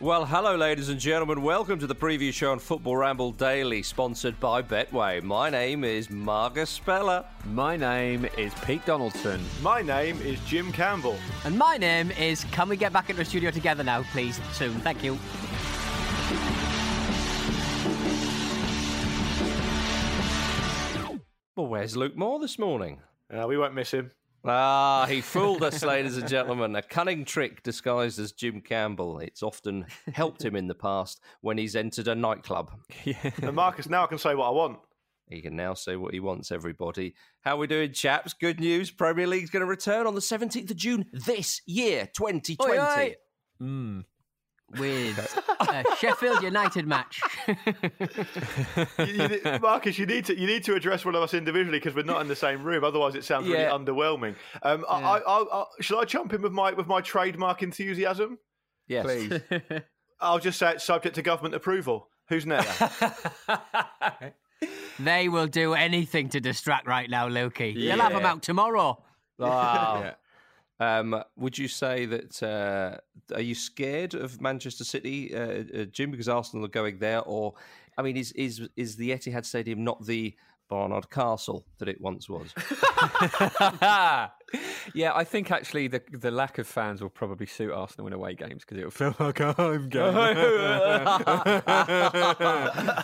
Well, hello, ladies and gentlemen. Welcome to the preview show on Football Ramble Daily, sponsored by Betway. My name is Marcus Speller. My name is Pete Donaldson. My name is Jim Campbell. And my name is Can we get back into the studio together now, please? Soon. Thank you. Well, where's Luke Moore this morning? Uh, we won't miss him. Ah, he fooled us, ladies and gentlemen. A cunning trick disguised as Jim Campbell. It's often helped him in the past when he's entered a nightclub. And Marcus, now I can say what I want. He can now say what he wants, everybody. How we doing, chaps? Good news. Premier League's going to return on the 17th of June this year, 2020. Oi, oi. Mm. With a Sheffield United match. You- you- Marcus, you need to you need to address one of us individually because we're not in the same room. Otherwise, it sounds Yeah. really underwhelming. Um, I, I, I, I, shall I jump in with my with my trademark enthusiasm? Yes. Please. I'll just say it's subject to government approval. Who's next? they will do anything to distract right now, Loki. You'll have them out tomorrow. Wow. Um, would you say that uh, are you scared of Manchester City, uh, uh, Jim, because Arsenal are going there, or I mean, is is is the Etihad Stadium not the Barnard Castle that it once was? yeah, I think actually the the lack of fans will probably suit Arsenal in away games because it'll feel like a home game.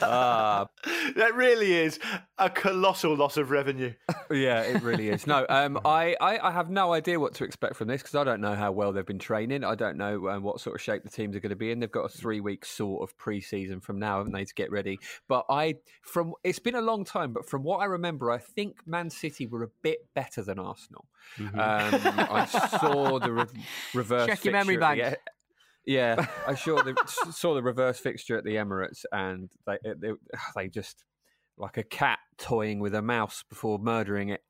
Ah, that really is a colossal loss of revenue. yeah, it really is. No, um, I, I, I have no idea what to expect from this because I don't know how well they've been training. I don't know um, what sort of shape the teams are going to be in. They've got a three week sort of pre season from now, haven't they, to get ready? But I, from it's been a long time, but from what I remember, I think Man City were a bit better than Arsenal. Um, I saw the re- reverse. Check your memory fixture at the bank. e- Yeah, I saw the saw the reverse fixture at the Emirates, and they they, they just like a cat toying with a mouse before murdering it.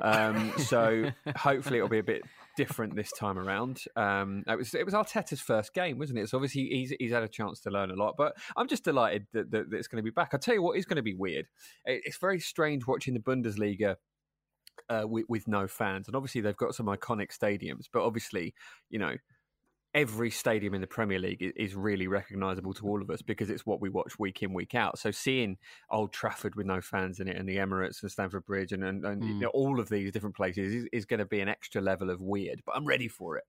Um, so hopefully it'll be a bit different this time around. Um, it was it was Arteta's first game, wasn't it? So obviously he's he's had a chance to learn a lot. But I'm just delighted that, that, that it's going to be back. I tell you what is going to be weird. It, it's very strange watching the Bundesliga. Uh, with, with no fans, and obviously they've got some iconic stadiums, but obviously, you know, every stadium in the Premier League is really recognisable to all of us because it's what we watch week in, week out. So seeing Old Trafford with no fans in it, and the Emirates and Stamford Bridge, and, and, and you Mm. know, all of these different places is, is going to be an extra level of weird. But I'm ready for it.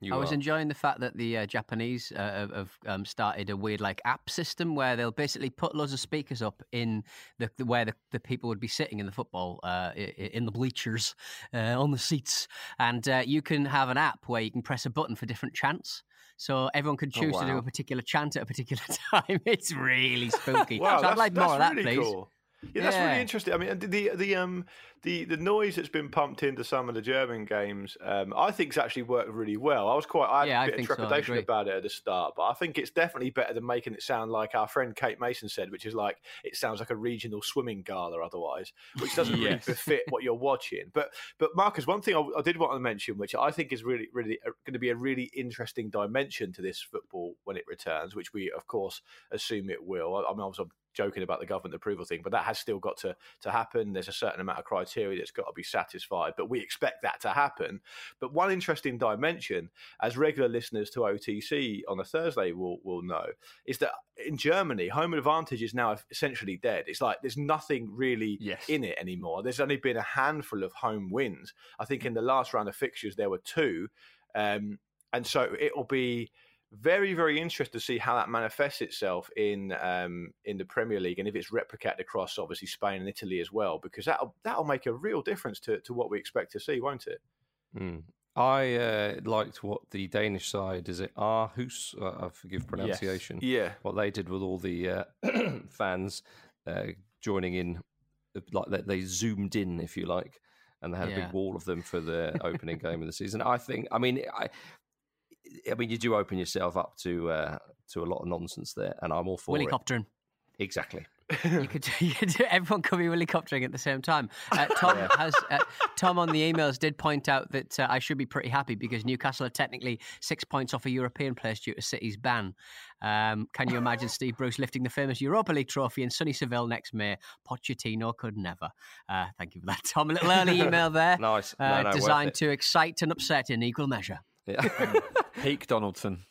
You I was enjoying the fact that the uh, Japanese uh, have- um, started a weird like app system where they'll basically put loads of speakers up in the, the where the, the people would be sitting in the football uh, in the bleachers uh, on the seats, and uh, you can have an app where you can press a button for different chants. So everyone could Oh, choose to do a particular chant at a particular time. It's really spooky. Wow, so I'd like more of that, really please. cool. Yeah, that's really interesting. I mean, the, the um the the noise that's been pumped into some of the German games, um, I think it's actually worked really well. I was quite I had Yeah, a bit of trepidation agree. about it at the start, but I think it's definitely better than making it sound like our friend Kate Mason said, which is like it sounds like a regional swimming gala otherwise, which doesn't really Yes. befit what you're watching. But but Marcus, one thing I, I did want to mention, which I think is really really going to be a really interesting dimension to this football when it returns, which we of course assume it will. I, I mean, I was joking about the government approval thing, but that has still got to to happen. There's a certain amount of criteria that's got to be satisfied, but we expect that to happen. But one interesting dimension, as regular listeners to OTC on a Thursday will will know, is that in Germany, home advantage is now essentially dead. It's like there's nothing really Yes. in it anymore. There's only been a handful of home wins. I think in the last round of fixtures there were two, um, and so it'll be very very interesting to see how that manifests itself in um, in the Premier League and if it's replicated across obviously Spain and Italy as well because that'll that'll make a real difference to, to what we expect to see, won't it? Mm. I uh, liked what the Danish side is it Aarhus? Uh, I forgive pronunciation. Yeah. What they did with all the uh, fans uh, joining in, like they, they zoomed in, if you like, and they had a big wall of them for the opening game of the season. I think. I mean, I. I mean, you do open yourself up to uh, to a lot of nonsense there, and I'm all for Willy it. Coptering. Exactly. you could, you could do, everyone could be helicoptering at the same time. Uh, Tom has uh, Tom on the emails did point out that uh, I should be pretty happy because Newcastle are technically six points off a European place due to City's ban. Um, can you imagine Steve Bruce lifting the famous Europa League trophy in sunny Seville next May? Pochettino could never. Uh, thank you for that, Tom. A little early email there. Nice. No, Uh, no, designed to excite and upset in equal measure. Yeah. Peak Donaldson.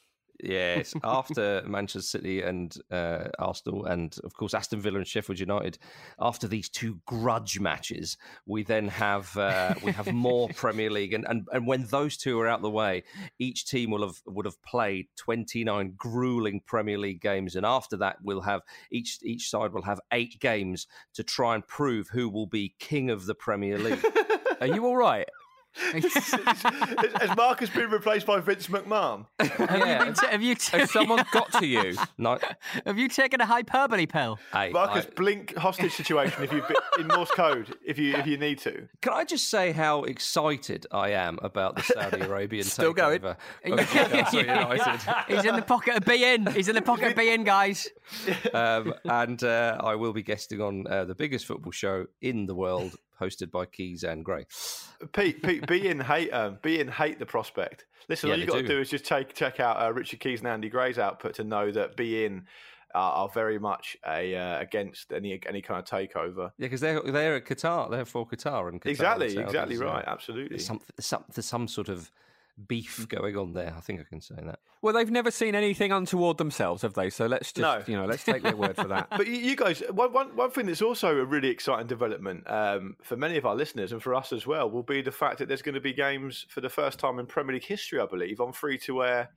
Yes, after Manchester City and uh, Arsenal, and of course Aston Villa and Sheffield United. After these two grudge matches, we then have uh, we have more Premier League, and, and and when those two are out of the way, each team will have would have played twenty nine grueling Premier League games, and after that, we'll have each each side will have eight games to try and prove who will be king of the Premier League. Are you all right? Has Marcus been replaced by Vince McMahon? Have you, been t- have, you t- Has someone got to you? no, have you taken a hyperbole pill? hey, Marcus, I- blink hostage situation if you in Morse code if you if you need to. Can I just say how excited I am about the Saudi Arabian Still going? takeover of Newcastle United? He's in the pocket of beIN. He's in the pocket of beIN, guys. um, and uh, I will be guesting on uh, the biggest football show in the world, hosted by Keys and Gray. Pete, Pete, beIN hate, um, beIN hate the prospect. Listen, Yeah, all you got do. to do is just take check out uh, Richard Keys and Andy Gray's output to know that beIN are very much a uh, against any any kind of takeover. Yeah, because they're they're at Qatar, they're for Qatar and Qatar Exactly, exactly right, absolutely. There's some, some there's some sort of beef going on there. I think I can say that. Well, they've never seen anything untoward themselves, have they? So let's just, No. you know, let's take their word for that. But you, you guys, one, one, one thing that's also a really exciting development um, for many of our listeners and for us as well will be the fact that there's going to be games for the first time in Premier League history, I believe, on free to air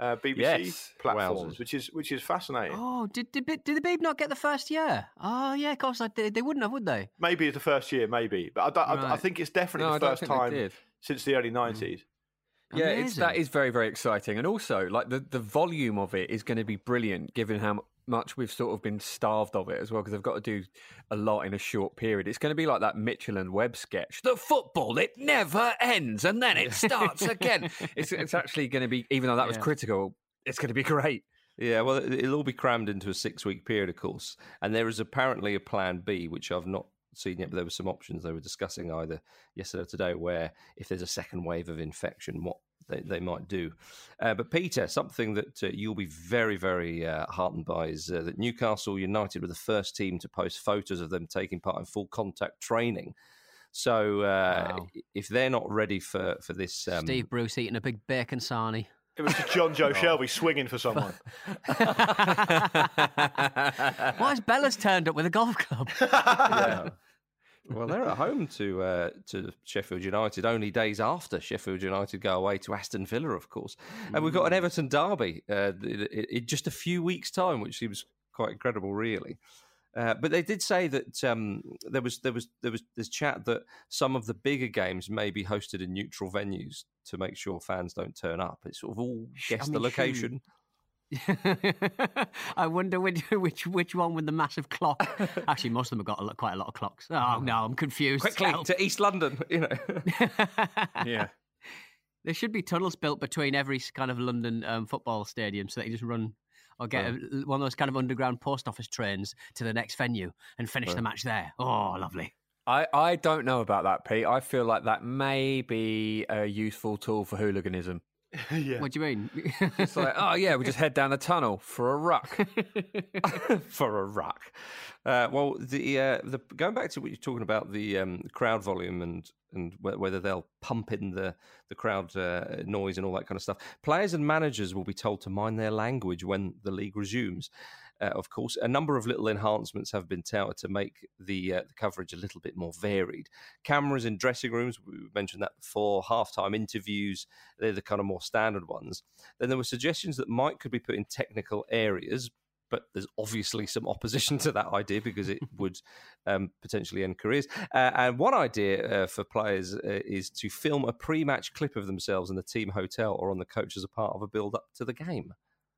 uh, BBC Yes. platforms, Wowzers. which is which is fascinating. Oh, did, did, did the Beeb not get the first year? Oh, yeah, of course. Like, they, they wouldn't have, would they? Maybe it's the first year, maybe, but I, don't- I, I think it's definitely No, the don't first time since the early '90s. Yeah, it's, that Amazing. is very, very exciting. And also, like, the, the volume of it is going to be brilliant given how much we've sort of been starved of it as well, because they've got to do a lot in a short period. It's going to be like that Mitchell and Webb sketch. The football, it never ends and then it starts again. It's, it's actually going to be, even though that was critical, it's going to be great. Yeah, well, it'll all be crammed into a six week period, of course. And there is apparently a plan B, which I've not seen yet, but there were some options they were discussing either yesterday or today, where if there's a second wave of infection, what they, they might do. Uh, but, Peter, something that uh, you'll be very, very uh, heartened by is uh, that Newcastle United were the first team to post photos of them taking part in full contact training. So, uh, Wow. if they're not ready for, for this. Um, Steve Bruce eating a big bacon sarnie. It was just Jonjo Shelvey swinging for someone. Why has Bella's turned up with a golf club? Yeah. Well, they're at home to uh, to Sheffield United only days after Sheffield United go away to Aston Villa, of course. And we've got an Everton derby uh, in, in just a few weeks' time, which seems quite incredible, really. Uh, but they did say that um, there was there was there was this chat that some of the bigger games may be hosted in neutral venues to make sure fans don't turn up. It's sort of all guess the mean, surely- location. I wonder which which which one with the massive clock. Actually, most of them have got a lot, quite a lot of clocks. Oh no, I'm confused. Quickly Help. to East London, you know. yeah. There should be tunnels built between every kind of London um, football stadium so that you just run or get oh. a, one of those kind of underground post office trains to the next venue and finish the match there. Oh, lovely. I, I don't know about that, Pete. I feel like that may be a useful tool for hooliganism. yeah. What do you mean? It's like, oh yeah, we just head down the tunnel for a ruck. for a ruck. Uh, well, the uh, the going back to what you're talking about the um, crowd volume and and wh- whether they'll pump in the the crowd uh, noise and all that kind of stuff. Players and managers will be told to mind their language when the league resumes. Uh, of course, a number of little enhancements have been touted to make the, uh, the coverage a little bit more varied. Cameras in dressing rooms, we mentioned that before, halftime interviews, they're the kind of more standard ones. Then there were suggestions that Mike could be put in technical areas, but there's obviously some opposition to that idea because it would um, potentially end careers. Uh, and one idea uh, for players uh, is to film a pre-match clip of themselves in the team hotel or on the coach as a part of a build-up to the game.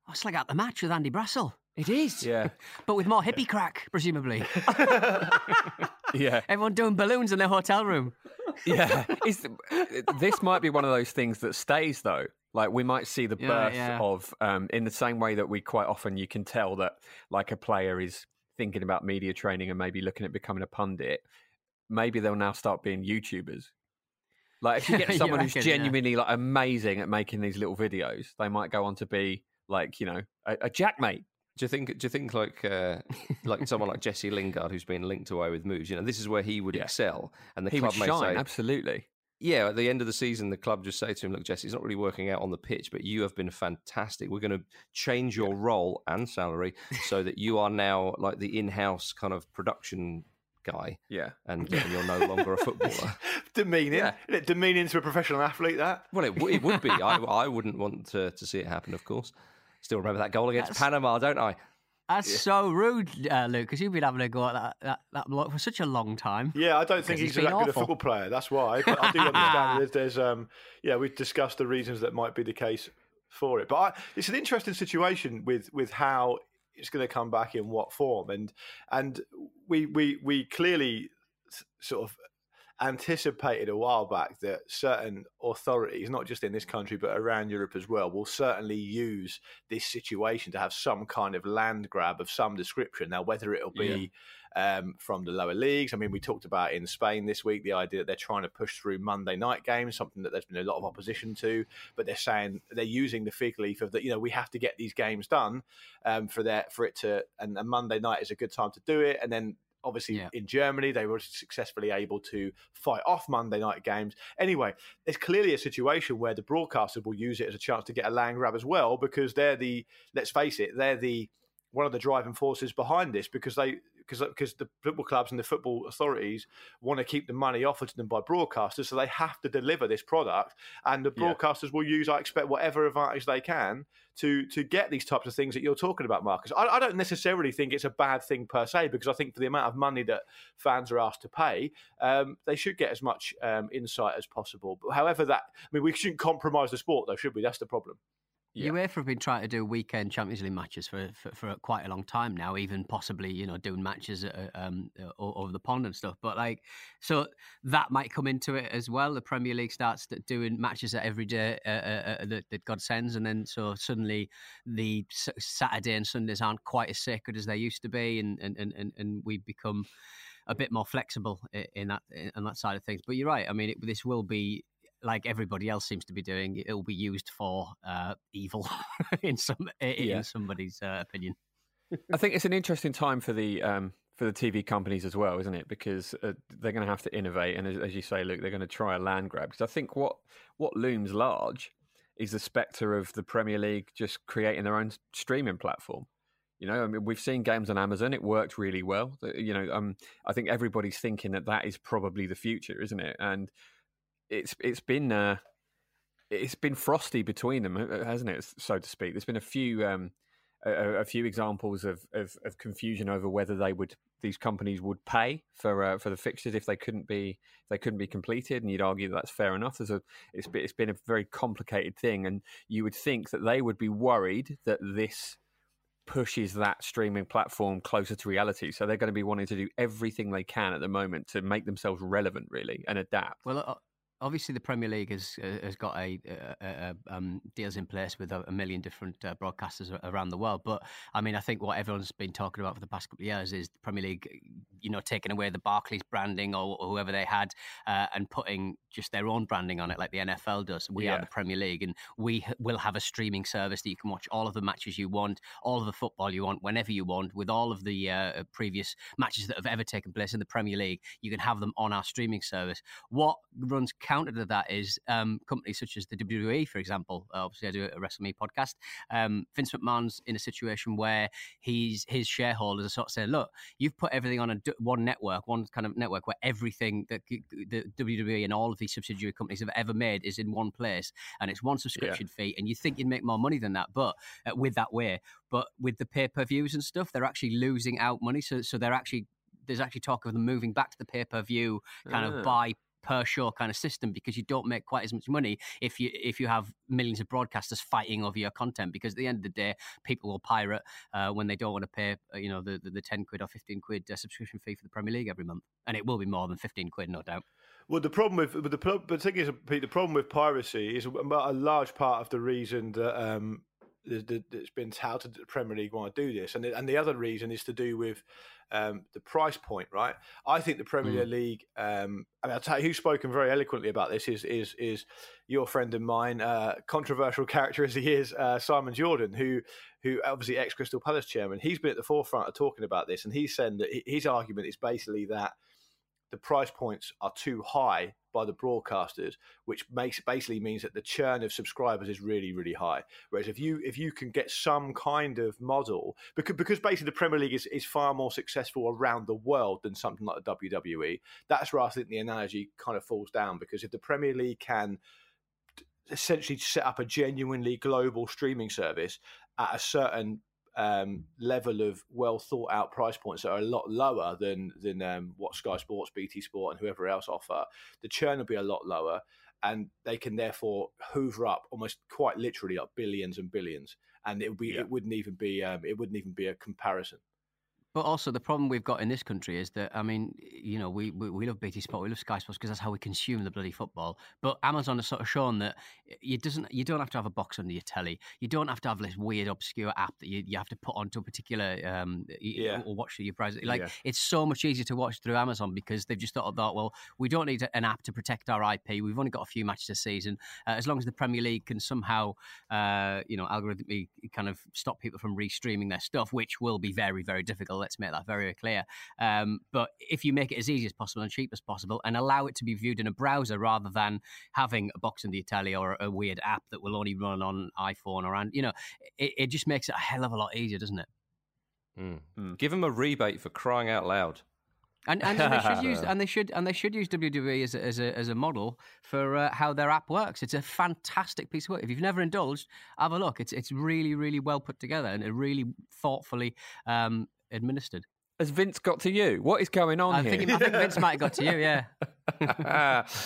Oh, it's like at the match with Andy Brassell, It is. yeah, but with more hippie crack, presumably. yeah, Everyone doing balloons in their hotel room. yeah. Is this might be one of those things that stays though? Like we might see the Yeah, birth yeah. of, um, in the same way that we quite often you can tell that like a player is thinking about media training and maybe looking at becoming a pundit. Maybe they'll now start being YouTubers. Like if you get You someone who's reckon, yeah. genuinely like amazing at making these little videos, they might go on to be like you know a, a jackmate. Do you think? Do you think like uh, like someone like Jesse Lingard, who's been linked away with moves? You know, this is where he would Yeah. excel, and the He would club may shine say, absolutely. yeah, at the end of the season, the club just say to him, "Look, Jesse, it's not really working out on the pitch, but you have been fantastic. We're going to change your role and salary so that you are now like the in-house kind of production guy. Yeah, and, you're no longer a footballer. demeaning, yeah. It demeaning to a professional athlete. That well, it, it would be. I, I wouldn't want to, to see it happen, of course. Still remember that goal against That's... Panama, don't I? That's yeah. so rude, uh, Luke, because you've been having a go at that, that, that bloke for such a long time. Yeah, I don't think he's, he's that awful. good a football player. That's why. But I do understand there's, there's, um, yeah, we've discussed the reasons that might be the case for it. But I, it's an interesting situation with with how it's going to come back in what form, and and we we we clearly sort of anticipated a while back that certain authorities, not just in this country but around Europe as well, will certainly use this situation to have some kind of land grab of some description. Now, whether it'll be yeah. um, from the lower leagues, I mean, we talked about in Spain this week the idea that they're trying to push through Monday night games, something that there's been a lot of opposition to, but they're saying they're using the fig leaf of that. You know, we have to get these games done um, for that for it to, and, and Monday night is a good time to do it, and then Obviously, yeah. in Germany, they were successfully able to fight off Monday night games. Anyway, it's clearly a situation where the broadcasters will use it as a chance to get a land grab as well, because they're the, let's face it, they're the one of the driving forces behind this because they because because the football clubs and the football authorities want to keep the money offered to them by broadcasters, so they have to deliver this product, and the broadcasters yeah. will use, I expect, whatever advantage they can to to get these types of things that you're talking about, Marcus. I, I don't necessarily think it's a bad thing per se, because I think for the amount of money that fans are asked to pay, um, they should get as much um, insight as possible. But however, that I mean, we shouldn't compromise the sport, though, should we? That's the problem. Yeah. UEFA have been trying to do weekend Champions League matches for, for, for quite a long time now, even possibly you know doing matches uh, um, uh, over the pond and stuff. But like, so that might come into it as well. The Premier League starts doing matches every day uh, uh, uh, that, that, God sends, and then so suddenly the Saturday and Sundays aren't quite as sacred as they used to be, and and and, and we become a bit more flexible in that in that side of things. But you're right. I mean, it, this will be like everybody else seems to be doing, it'll be used for uh, evil in some in yeah. somebody's uh, opinion. I think it's an interesting time for the um, for the TV companies as well, isn't it? Because uh, they're going to have to innovate, and as, as, you say, Luke, they're going to try a land grab. Because I think what what looms large is the spectre of the Premier League just creating their own streaming platform. You know, I mean, we've seen games on Amazon; it worked really well. You know, um, I think everybody's thinking that that is probably the future, isn't it? And it's it's been uh, it's been frosty between them, hasn't it, so to speak? There's been a few um, a, a, few examples of, of, of, confusion over whether they would these companies would pay for uh, for the fixtures if they couldn't be they couldn't be completed, and you'd argue that that's fair enough. There's a it's been, it's been a very complicated thing, and you would think that they would be worried that this pushes that streaming platform closer to reality. So they're going to be wanting to do everything they can at the moment to make themselves relevant, really, and adapt. Well, uh, obviously the Premier League has uh, has got a, a, a um, deals in place with a, million different uh, broadcasters around the world. But I mean, I think what everyone's been talking about for the past couple of years is the Premier League, you know, taking away the Barclays branding or, or whoever they had uh, and putting just their own branding on it, like the NFL does. We yeah. are the Premier League, and we will have a streaming service that you can watch all of the matches you want, all of the football you want, whenever you want, with all of the uh, previous matches that have ever taken place in the Premier League. You can have them on our streaming service. What runs counter to that is um, companies such as the WWE, for example. Uh, obviously, I do a WrestleMe podcast. Um, Vince McMahon's in a situation where he's his shareholders are sort of saying, "Look, you've put everything on a one network, one kind of network where everything that the WWE and all of these subsidiary companies have ever made is in one place, and it's one subscription yeah. fee, and you think you'd make more money than that, but uh, with that way, but with the pay per views and stuff, they're actually losing out money. So, so they're actually there's actually talk of them moving back to the pay per view kind of ah. Per show kind of system because you don't make quite as much money if you if you have millions of broadcasters fighting over your content because at the end of the day people will pirate uh, when they don't want to pay uh, you know the, the, the 10 quid or 15 quid uh, subscription fee for the Premier League every month. And it will be more than 15 quid no doubt. Well, the problem with but the, the thing is, Pete, the problem with piracy is a large part of the reason that um, that's been touted that the Premier League want to do this, and the, and the other reason is to do with um, the price point, right? I think the Premier mm. League. Um, I mean, I'll tell you who's spoken very eloquently about this is is is your friend and mine, uh, controversial character as he is, uh, Simon Jordan, who who obviously ex Crystal Palace chairman. He's been at the forefront of talking about this, and he's saying that his argument is basically that the price points are too high by the broadcasters, which makes basically means that the churn of subscribers is really, really high. Whereas if you if you can get some kind of model, because because basically the Premier League is, is far more successful around the world than something like the WWE, that's where I think the analogy kind of falls down. Because if the Premier League can essentially set up a genuinely global streaming service at a certain um, level of well thought out price points that are a lot lower than than um, what Sky Sports, BT Sport, and whoever else offer, the churn will be a lot lower, and they can therefore hoover up almost quite literally up billions and billions, and it would be Yeah. it wouldn't even be um, it wouldn't even be a comparison. But also the problem we've got in this country is that I mean, you know, we we, we love BT Sport, we love Sky Sports because that's how we consume the bloody football. But Amazon has sort of shown that you doesn't you don't have to have a box under your telly. You don't have to have this weird obscure app that you, you have to put onto a particular um Yeah. or watch through your browser. Like Yeah. it's so much easier to watch through Amazon because they've just thought, thought well, we don't need an app to protect our IP. We've only got a few matches a season. Uh, as long as the Premier League can somehow, uh, you know, algorithmically kind of stop people from restreaming their stuff, which will be very, very difficult. Let's make that very, very clear. Um, but if you make it as easy as possible and cheap as possible, and allow it to be viewed in a browser rather than having a box in the Italy or a weird app that will only run on iPhone or on, you know, it, it just makes it a hell of a lot easier, doesn't it? Mm. Mm. Give them a rebate for crying out loud. And, and they should use and they should and they should use WWE as a, as a, as a model for uh, how their app works. It's a fantastic piece of work. If you've never indulged, have a look. It's it's really really well put together and really thoughtfully um, administered. Has Vince got to you? What is going on I here? think I think Vince might have got to you. Yeah,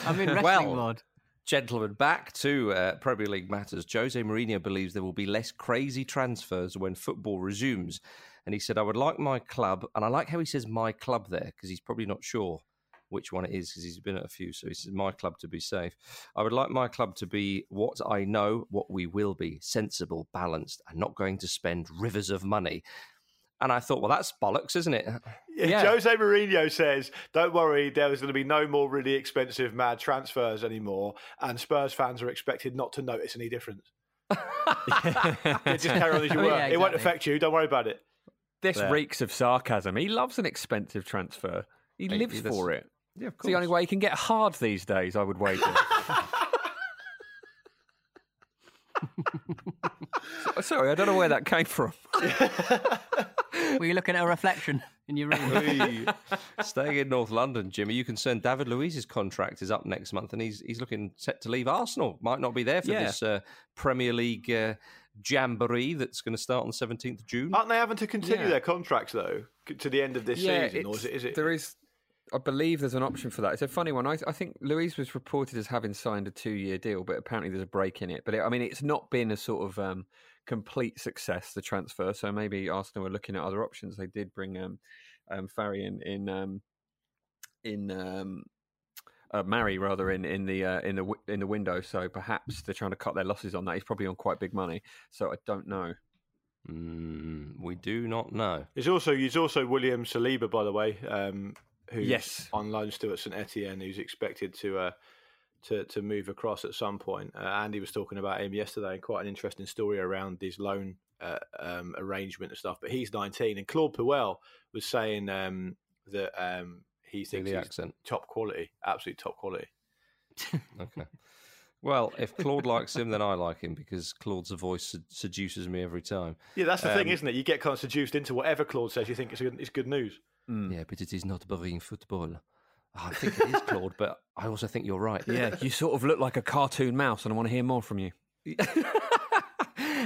I'm in wrestling well, mode. Gentlemen, back to uh, Premier League matters. Jose Mourinho believes there will be less crazy transfers when football resumes. And he said, I would like my club, and I like how he says my club there, because he's probably not sure which one it is, because he's been at a few. So he says, my club to be safe. I would like my club to be what I know, what we will be sensible, balanced, and not going to spend rivers of money. And I thought, well, that's bollocks, isn't it? Yeah. Jose Mourinho says, "Don't worry, there is going to be no more really expensive mad transfers anymore, and Spurs fans are expected not to notice any difference. Yeah, just carry on as you Oh, were. yeah, It won't affect you. Don't worry about it." This There. reeks of sarcasm. He loves an expensive transfer. He Hey, lives that's- for it. Yeah, of It's the only way he can get hard these days, I would wager. Sorry, I don't know where that came from. Were you looking at a reflection in your room? Staying in North London, Jimmy, you concerned David Luiz's contract is up next month, and he's he's looking set to leave Arsenal. Might not be there for Yeah. this uh, Premier League uh, jamboree that's going to start on the seventeenth of June. Aren't they having to continue Yeah. their contracts though to the end of this season, or is it? Is it There is, I believe, there's an option for that. It's a funny one. I, I think Luiz was reported as having signed a two-year deal, but apparently there's a break in it. But it, I mean, it's not been a sort of um, complete success the transfer. So maybe Arsenal were looking at other options. They did bring um, um, Farry in in um, in. Um, uh, Marí rather in in the uh, in the wi- in the window, so perhaps they're trying to cut their losses on that. He's probably on quite big money, so I don't know. Mm, we do not know. There's also there's also William Saliba, by the way, um, who's Yes. on loan still at St Etienne, who's expected to uh, to to move across at some point. Uh, Andy was talking about him yesterday, quite an interesting story around his loan uh, um, arrangement and stuff. But he's 19, and Claude Puel was saying um, that um, he thinks the he's accent. top quality, absolute top quality. Okay. Well, if Claude likes him, then I like him because Claude's voice seduces me every time. Yeah, that's the thing, Um, isn't it? You get kind of seduced into whatever Claude says. You think it's good, it's good news. Yeah, but it is not boring football. I think it is Claude, but I also think you're right. Yeah, you sort of look like a cartoon mouse, and I want to hear more from you.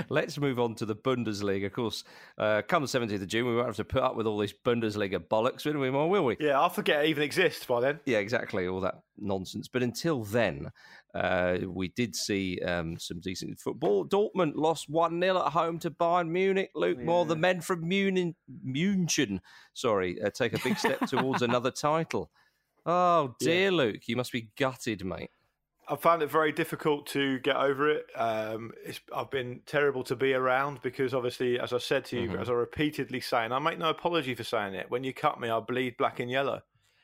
Let's move on to the Bundesliga. Of course, uh, come the 17th of June, we won't have to put up with all this Bundesliga bollocks, will we, more, will we? Yeah, I'll forget it even exists by then. Yeah, exactly, all that nonsense. But until then, uh, we did see um, some decent football. Dortmund lost 1 0 at home to Bayern Munich. Luke Moore, the men from Munich, München, sorry, uh, take a big step towards another title. Oh, dear, Luke, you must be gutted, mate. I found it very difficult to get over it. Um, it's, I've been terrible to be around because, obviously, as I said to you, Mhm. as I repeatedly say, and I make no apology for saying it, when you cut me, I bleed black and yellow.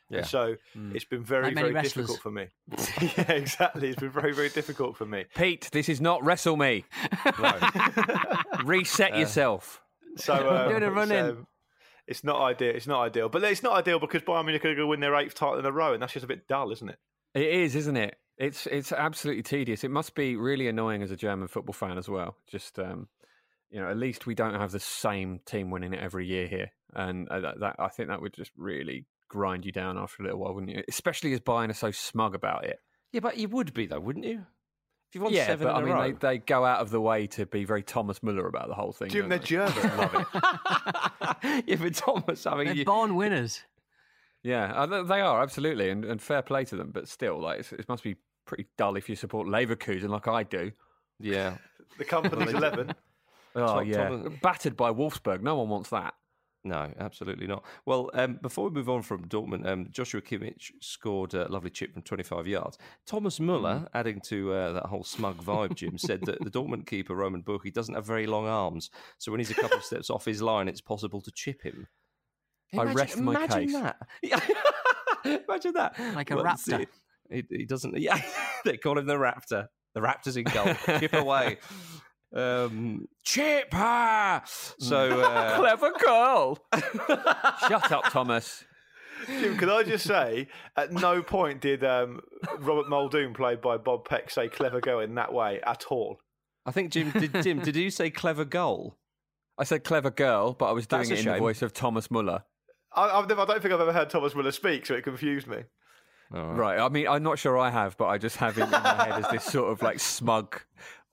Yeah. And so Mm. it's been very, Like very wrestlers. difficult for me. yeah, exactly. It's been very, very difficult for me. Pete, this is not Wrestle Me. Reset yourself. So um, Doing a it's, run-in. um, It's not ideal. It's not ideal, but it's not ideal because Bayern Munich are going to win their eighth title in a row, and that's just a bit dull, isn't it? It is, isn't it? It's it's absolutely tedious. It must be really annoying as a German football fan as well. Just um, you know, at least we don't have the same team winning it every year here, and uh, that, that I think that would just really grind you down after a little while, wouldn't you? Especially as Bayern are so smug about it. Yeah, but you would be though, wouldn't you? If you won yeah, seven but I in a mean, row. they, they go out of the way to be very Thomas Muller about the whole thing. Jim, don't they're they? German. Love it. yeah, but Thomas, I mean, They're you, born winners. Yeah, uh, they are absolutely, and, and fair play to them. But still, like it's, it must be pretty dull if you support Leverkusen like I do. yeah. The company's eleven. Oh Tom- yeah, Thomas- battered by Wolfsburg. No one wants that. No, absolutely not. Well, um, before we move on from Dortmund, um, Joshua Kimmich scored a lovely chip from 25 yards. Thomas Muller, adding to uh, that whole smug vibe, Jim, said that the Dortmund keeper, Roman Burki, doesn't have very long arms. So when he's a couple of steps off his line, it's possible to chip him. I rest my imagine case. that. Imagine that. Like a Well, raptor. He, he doesn't. Yeah, they call him the Raptor. The Raptor's in goal. Chip away. Um, chip her. So uh, Clever girl. Shut up, Thomas. Jim, can I just say, at no point did um, Robert Muldoon, played by Bob Peck, say "clever girl" in that way at all. I think Jim did. Jim, did you say clever goal? I said clever girl, but I was doing That's it in the voice of Thomas Muller. I, I've never, I don't think I've ever heard Thomas Muller speak, so it confused me. Right. I mean, I'm not sure I have, but I just have it in my head as this sort of like smug,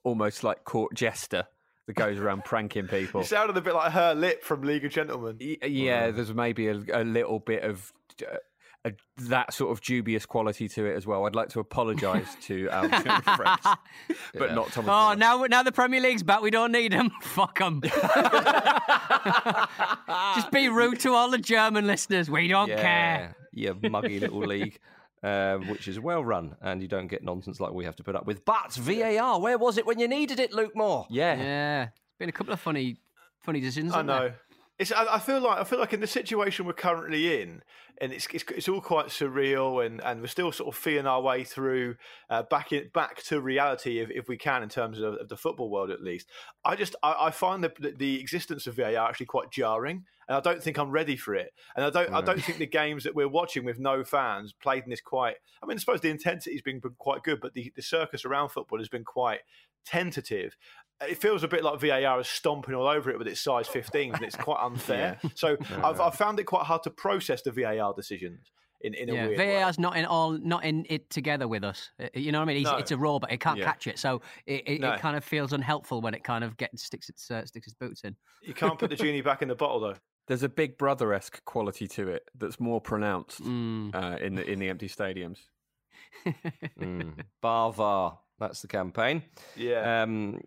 almost like court jester that goes around pranking people. You sounded a bit like Herr Lipp from League of Gentlemen. Y- Yeah, there's maybe a, a little bit of uh, a, that sort of dubious quality to it as well. I'd like to apologise to our German friends, but not Thomas. Oh, Muller. now now the Premier League's back. We don't need them. Fuck them. Just be rude to all the German listeners. We don't care. Yeah, you muggy little league, uh, which is well run, and you don't get nonsense like we have to put up with. But VAR, where was it when you needed it, Luke Moore? Yeah. Yeah, it's been a couple of funny, funny decisions. I haven't there? It's. I, I feel like I feel like in the situation we're currently in, and it's it's, it's all quite surreal, and, and we're still sort of feeling our way through uh, back in, back to reality if, if we can in terms of, of the football world at least. I just I, I find the the existence of VAR actually quite jarring, and I don't think I'm ready for it. And I don't I don't think the games that we're watching with no fans played in this quite. I mean, I suppose the intensity's been quite good, but the, the circus around football has been quite tentative. It feels a bit like VAR is stomping all over it with its size 15s, and it's quite unfair. So I've, I've found it quite hard to process the VAR decisions in, in a Yeah, weird way. VAR's not in all, not in it together with us. You know what I mean? He's, No. It's a robot. It can't Yeah. catch it, so it, it, No. it kind of feels unhelpful when it kind of gets sticks its uh, sticks its boots in. You can't put the genie back in the bottle, though. There's a Big Brother esque quality to it that's more pronounced Mm. uh, in the in the empty stadiums. Mm. Bar VAR, that's the campaign. Yeah. Um,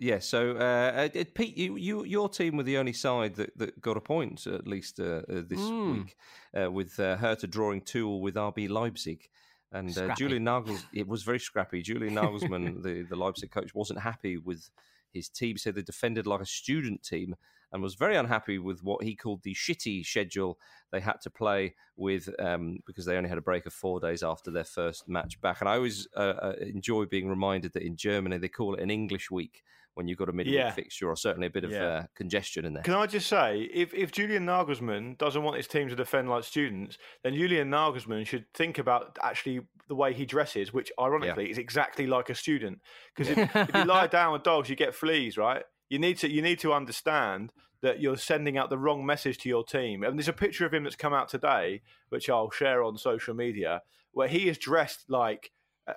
yeah, so uh, uh, Pete, you, you, your team were the only side that, that got a point at least uh, uh, this Mm. week, uh, with uh, Hertha drawing two all with RB Leipzig, and uh, Julian Nagels. It was very scrappy. Julian Nagelsmann, the the Leipzig coach, wasn't happy with his team. Said they defended like a student team, and was very unhappy with what he called the shitty schedule they had to play with um, because they only had a break of four days after their first match back. And I always uh, enjoy being reminded that in Germany they call it an English week when you've got a midweek Yeah. fixture or certainly a bit of Yeah. uh, congestion in there. Can I just say, if, if Julian Nagelsmann doesn't want his team to defend like students, then Julian Nagelsmann should think about actually the way he dresses, which ironically is exactly like a student. Because if, if you lie down with dogs, you get fleas, right? You need to you need to understand that you're sending out the wrong message to your team. And there's a picture of him that's come out today, which I'll share on social media, where he is dressed like, uh,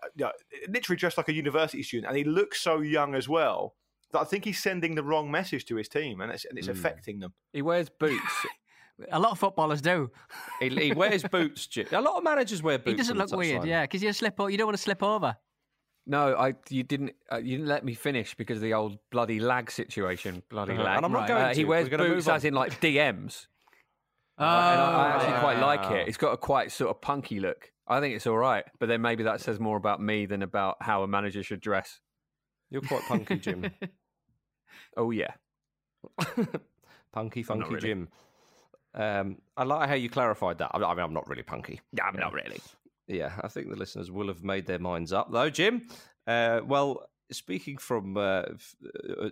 literally dressed like a university student, and he looks so young as well. That I think he's sending the wrong message to his team, and it's, and it's affecting them. He wears boots. A lot of footballers do. he, he wears boots. Jim. A lot of managers wear boots. He doesn't look weird, touchline. yeah, because you slip. o- You don't want to slip over. no, I you didn't uh, you didn't let me finish because of the old bloody lag situation. Bloody Uh-huh. lag. And I'm not Right. going Uh, to. he wears boots move on. as in like DMs. Oh, and I, I actually quite like it. It's got a quite sort of punky look. I think it's all right, but then maybe that says more about me than about how a manager should dress. You're quite punky, Jim. Oh yeah, punky, funky really. Jim. Um, I like how you clarified that. I mean, I'm not really punky. yeah, I'm not really. Yeah, I think the listeners will have made their minds up, though, Jim. Uh, well, speaking from uh,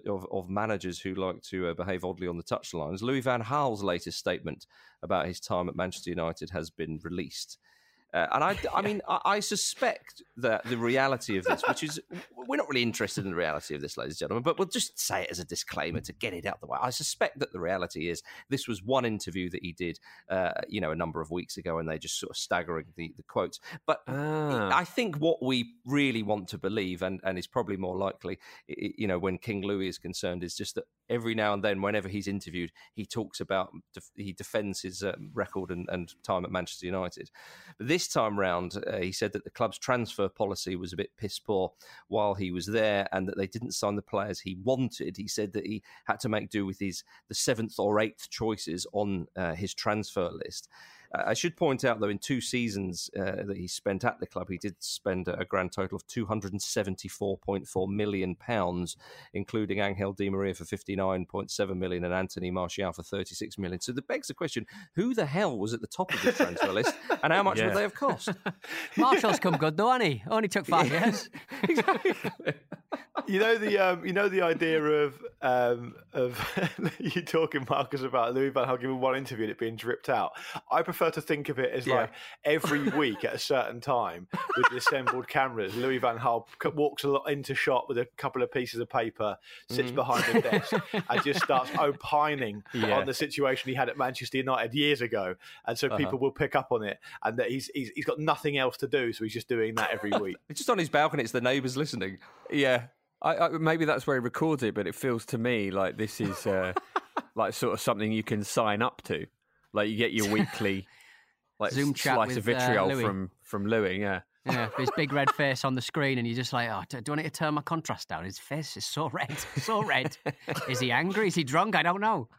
of, of, managers who like to uh, behave oddly on the touchlines, Louis Van Gaal's latest statement about his time at Manchester United has been released. Uh, and I, I mean, I, I, suspect that the reality of this, which is, we're not really interested in the reality of this, ladies and gentlemen, but we'll just say it as a disclaimer to get it out the way. I suspect that the reality is this was one interview that he did, uh, you know, a number of weeks ago, and they're just sort of staggering the, the quotes. But ah. I think what we really want to believe, and, and is probably more likely, you know, when King Louis is concerned, is just that every now and then, whenever he's interviewed, he talks about, he defends his um, record and, and time at Manchester United. But this this time round, uh, he said that the club's transfer policy was a bit piss poor while he was there, and that they didn't sign the players he wanted. He said that he had to make do with his the seventh or eighth choices on uh, his transfer list. I should point out, though, in two seasons uh, that he spent at the club, he did spend a grand total of £274.4 million, including Angel Di Maria for £59.7 million and Anthony Martial for £36 million. So that begs the question who the hell was at the top of the transfer list and how much yeah. would they have cost? Martial's come good, though, hasn't he? Only took five years. exactly. you know the um, you know the idea of um, of you talking Marcus about Louis Van Gaal giving one interview and it being dripped out. I prefer to think of it as yeah. like every week at a certain time with the assembled cameras. Louis Van Gaal walks a lot into shot with a couple of pieces of paper, sits mm. behind the desk, and just starts opining yeah. on the situation he had at Manchester United years ago, and so uh-huh. people will pick up on it, and that he's, he's he's got nothing else to do, so he's just doing that every week. it's just on his balcony. It's the neighbours listening. Yeah. I, I, maybe that's where he records it, but it feels to me like this is uh, like sort of something you can sign up to. Like you get your weekly like Zoom chat slice with, of vitriol uh, from from Louis. Yeah. Yeah, his big red face on the screen, and you're just like, oh, do I need to turn my contrast down? His face is so red, so red. is he angry? Is he drunk? I don't know.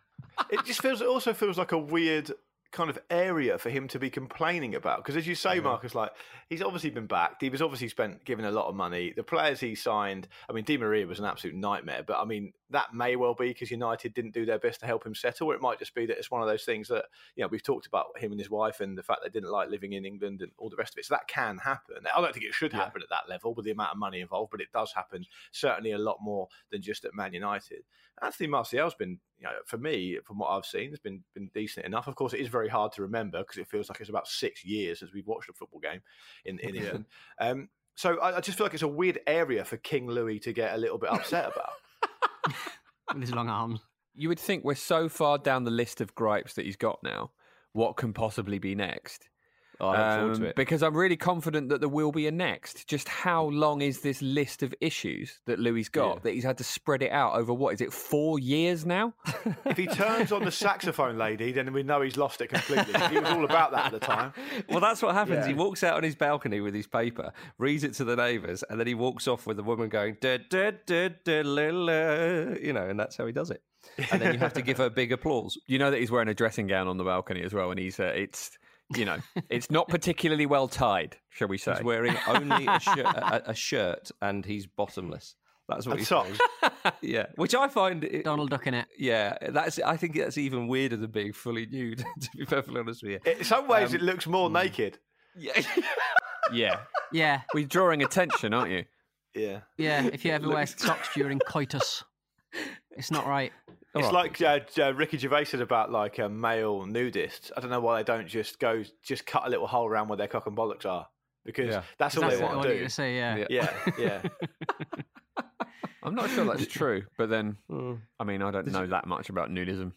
It just feels. It also feels like a weird kind of area for him to be complaining about. Because as you say, yeah. Marcus, like he's obviously been backed. He was obviously spent given a lot of money. The players he signed, I mean, Di Maria was an absolute nightmare. But I mean, that may well be because United didn't do their best to help him settle. Or it might just be that it's one of those things that you know we've talked about him and his wife and the fact they didn't like living in England and all the rest of it. So that can happen. I don't think it should happen yeah. at that level with the amount of money involved, but it does happen. Certainly a lot more than just at Man United. Anthony Martial's been, you know, for me, from what I've seen, has been been decent enough. Of course, it is very hard to remember because it feels like it's about six years since we've watched a football game in in. England. Um, so I, I, just feel like it's a weird area for King Louis to get a little bit upset about. With his long arms. You would think we're so far down the list of gripes that he's got now. What can possibly be next? Oh, um, because I'm really confident that there will be a next. Just how long is this list of issues that Louis got yeah. that he's had to spread it out over what is it four years now? if he turns on the saxophone lady, then we know he's lost it completely. He was all about that at the time. Well, that's what happens. Yeah. He walks out on his balcony with his paper, reads it to the neighbours, and then he walks off with the woman going, da, da, da, da, la, la, you know, and that's how he does it. And then you have to give her big applause. You know that he's wearing a dressing gown on the balcony as well, and he's uh, it's you know, it's not particularly well tied, shall we say? He's wearing only a, shirt, a, a shirt and he's bottomless. That's what he's saying. yeah, which I find it, Donald Duck in it. Yeah, that's. I think that's even weirder than being fully nude. To be perfectly honest with you, in some ways, um, it looks more hmm. naked. Yeah, yeah, yeah. We're drawing attention, aren't you? Yeah, yeah. If you ever wear socks during coitus, it's not right. It's right. like uh, uh, Ricky Gervais said about like uh, male nudists. I don't know why they don't just go, just cut a little hole around where their cock and bollocks are, because yeah. that's all that's they want to do. Say, yeah, yeah, yeah. I'm not sure that's true, but then hmm. I mean I don't know that much about nudism.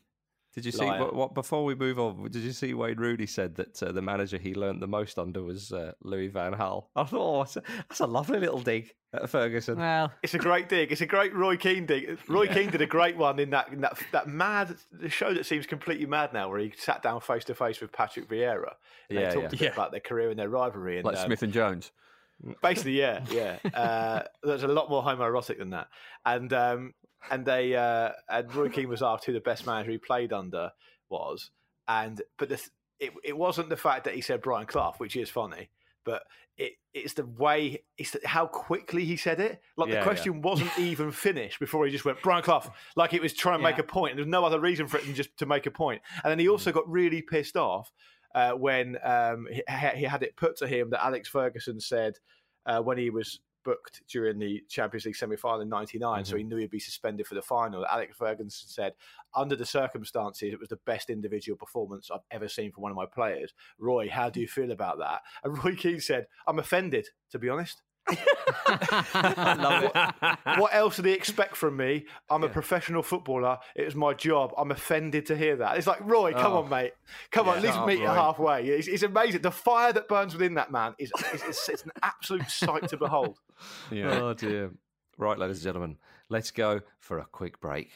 Did you see what, what, Before we move on, did you see Wayne Rooney said that uh, the manager he learnt the most under was uh, Louis Van Gaal? I thought, oh, that's a, that's a lovely little dig at Ferguson. Well, it's a great dig. It's a great Roy Keane dig. Roy yeah. Keane did a great one in that in that that mad show that seems completely mad now, where he sat down face to face with Patrick Vieira. And yeah, they talked yeah. about their career and their rivalry, and, like um, Smith and Jones. Basically, yeah, yeah. Uh, there's a lot more homoerotic than that, and um, and they uh, and Roy Keane was asked who the best manager he played under was, and but the, it it wasn't the fact that he said Brian Clough, which is funny, but it it's the way it's the, how quickly he said it. Like yeah, the question yeah. wasn't even finished before he just went Brian Clough, like it was trying to yeah. make a point. There's no other reason for it than just to make a point. And then he also mm. got really pissed off uh, when um, he, he, had it put to him that Alex Ferguson said uh, when he was booked during the Champions League semi final in '99, Mhm. so he knew he'd be suspended for the final. Alex Ferguson said, under the circumstances, it was the best individual performance I've ever seen from one of my players. Roy, how do you feel about that? And Roy Keane said, I'm offended, to be honest. Love it. what else do they expect from me? I'm a professional footballer. It was my job. I'm offended to hear that. It's like, Roy, come Oh. on, mate. Come on, Yeah. at least oh, meet you halfway. It's, it's amazing. The fire that burns within that man is, is, is it's an absolute sight to behold. Yeah. Oh dear. Right, ladies and gentlemen, let's go for a quick break.